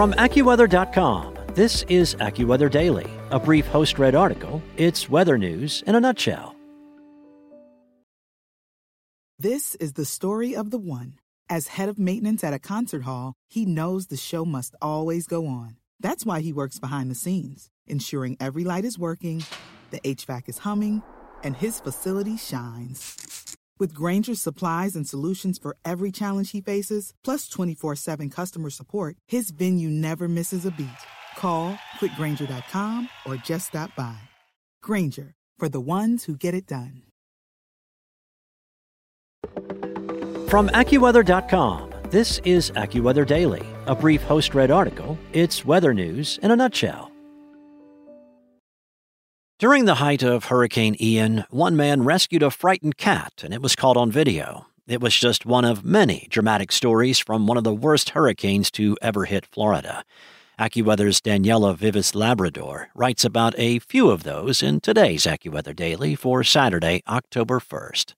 From AccuWeather.com, this is AccuWeather Daily, a brief host read article. It's weather news in a nutshell. This is the story of the one. As head of maintenance at a concert hall, he knows the show must always go on. That's why he works behind the scenes, ensuring every light is working, the HVAC is humming, and his facility shines. With Grainger's supplies and solutions for every challenge he faces, plus 24 7 customer support, his venue never misses a beat. Call click grainger.com or just stop by. Grainger, for the ones who get it done. From AccuWeather.com, this is AccuWeather Daily, a brief host read article. It's weather news in a nutshell. During the height of Hurricane Ian, one man rescued a frightened cat, and it was caught on video. It was just one of many dramatic stories from one of the worst hurricanes to ever hit Florida. AccuWeather's Daniela Vives Labrador writes about a few of those in today's AccuWeather Daily for Saturday, October 1st.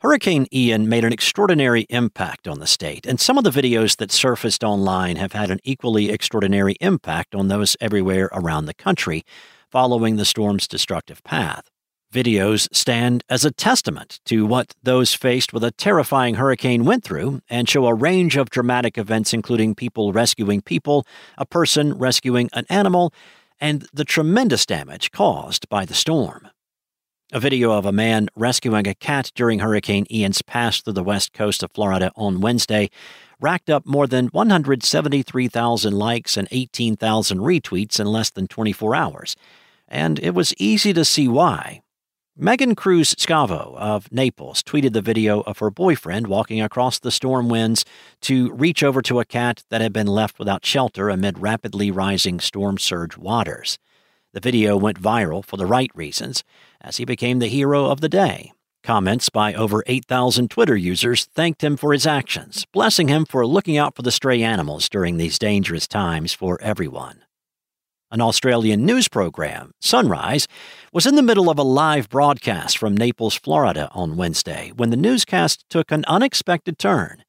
Hurricane Ian made an extraordinary impact on the state, and some of the videos that surfaced online have had an equally extraordinary impact on those everywhere around the country following the storm's destructive path. Videos stand as a testament to what those faced with a terrifying hurricane went through and show a range of dramatic events, including people rescuing people, a person rescuing an animal, and the tremendous damage caused by the storm. A video of a man rescuing a cat during Hurricane Ian's pass through the west coast of Florida on Wednesday racked up more than 173,000 likes and 18,000 retweets in less than 24 hours and it was easy to see why. Megan Cruz Scavo of Naples tweeted the video of her boyfriend walking across the storm winds to reach over to a cat that had been left without shelter amid rapidly rising storm surge waters. The video went viral for the right reasons, as he became the hero of the day. Comments by over 8,000 Twitter users thanked him for his actions, blessing him for looking out for the stray animals during these dangerous times for everyone. An Australian news program, Sunrise, was in the middle of a live broadcast from Naples, Florida on Wednesday when the newscast took an unexpected turn.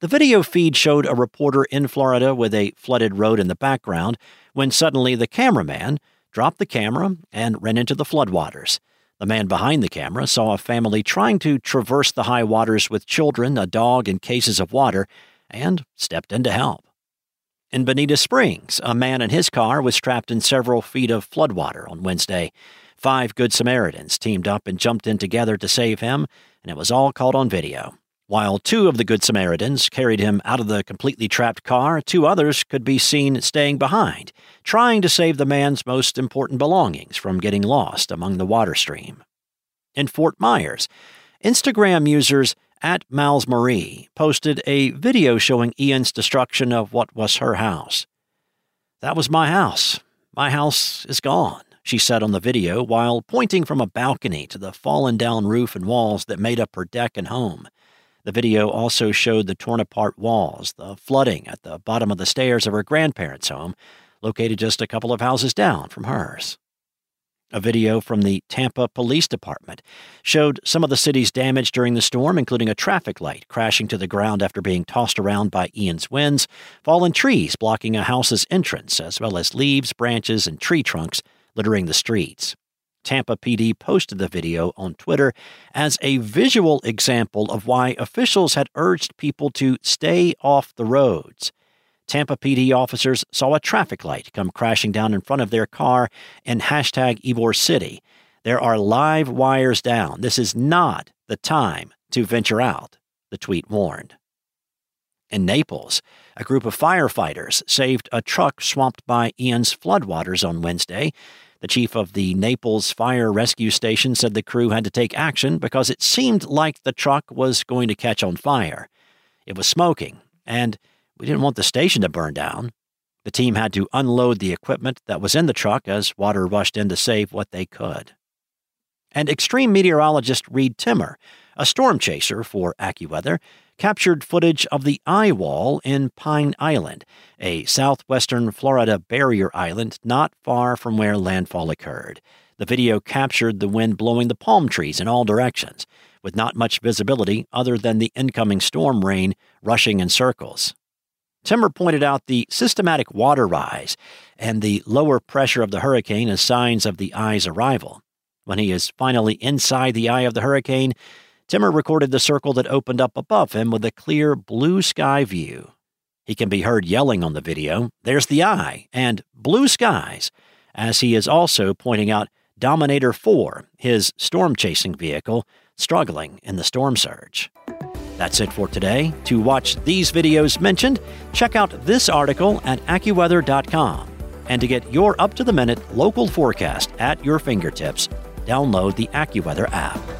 The video feed showed a reporter in Florida with a flooded road in the background when suddenly the cameraman dropped the camera and ran into the floodwaters. The man behind the camera saw a family trying to traverse the high waters with children, a dog, and cases of water, and stepped in to help. In Bonita Springs, a man in his car was trapped in several feet of floodwater on Wednesday. Five Good Samaritans teamed up and jumped in together to save him, and it was all caught on video. While two of the Good Samaritans carried him out of the completely trapped car, two others could be seen staying behind, trying to save the man's most important belongings from getting lost among the water stream. In Fort Myers, Instagram users at Miles Marie posted a video showing Ian's destruction of what was her house. That was my house. My house is gone, she said on the video while pointing from a balcony to the fallen down roof and walls that made up her deck and home. The video also showed the torn apart walls, the flooding at the bottom of the stairs of her grandparents' home, located just a couple of houses down from hers. A video from the Tampa Police Department showed some of the city's damage during the storm, including a traffic light crashing to the ground after being tossed around by Ian's winds, fallen trees blocking a house's entrance, as well as leaves, branches, and tree trunks littering the streets. Tampa PD posted the video on Twitter as a visual example of why officials had urged people to stay off the roads. Tampa PD officers saw a traffic light come crashing down in front of their car in hashtag Ybor City. There are live wires down. This is not the time to venture out, the tweet warned. In Naples, a group of firefighters saved a truck swamped by Ian's floodwaters on Wednesday. The chief of the Naples Fire Rescue Station said the crew had to take action because it seemed like the truck was going to catch on fire. It was smoking, and we didn't want the station to burn down. The team had to unload the equipment that was in the truck as water rushed in to save what they could. And extreme meteorologist Reed Timmer, a storm chaser for AccuWeather, captured footage of the eye wall in Pine Island, a southwestern Florida barrier island not far from where landfall occurred. The video captured the wind blowing the palm trees in all directions, with not much visibility other than the incoming storm rain rushing in circles. Timmer pointed out the systematic water rise and the lower pressure of the hurricane as signs of the eye's arrival. When he is finally inside the eye of the hurricane, Timmer recorded the circle that opened up above him with a clear blue sky view. He can be heard yelling on the video, There's the eye, and blue skies, as he is also pointing out Dominator 4, his storm chasing vehicle, struggling in the storm surge. That's it for today. To watch these videos mentioned, check out this article at AccuWeather.com. And to get your up to the minute local forecast at your fingertips, download the AccuWeather app.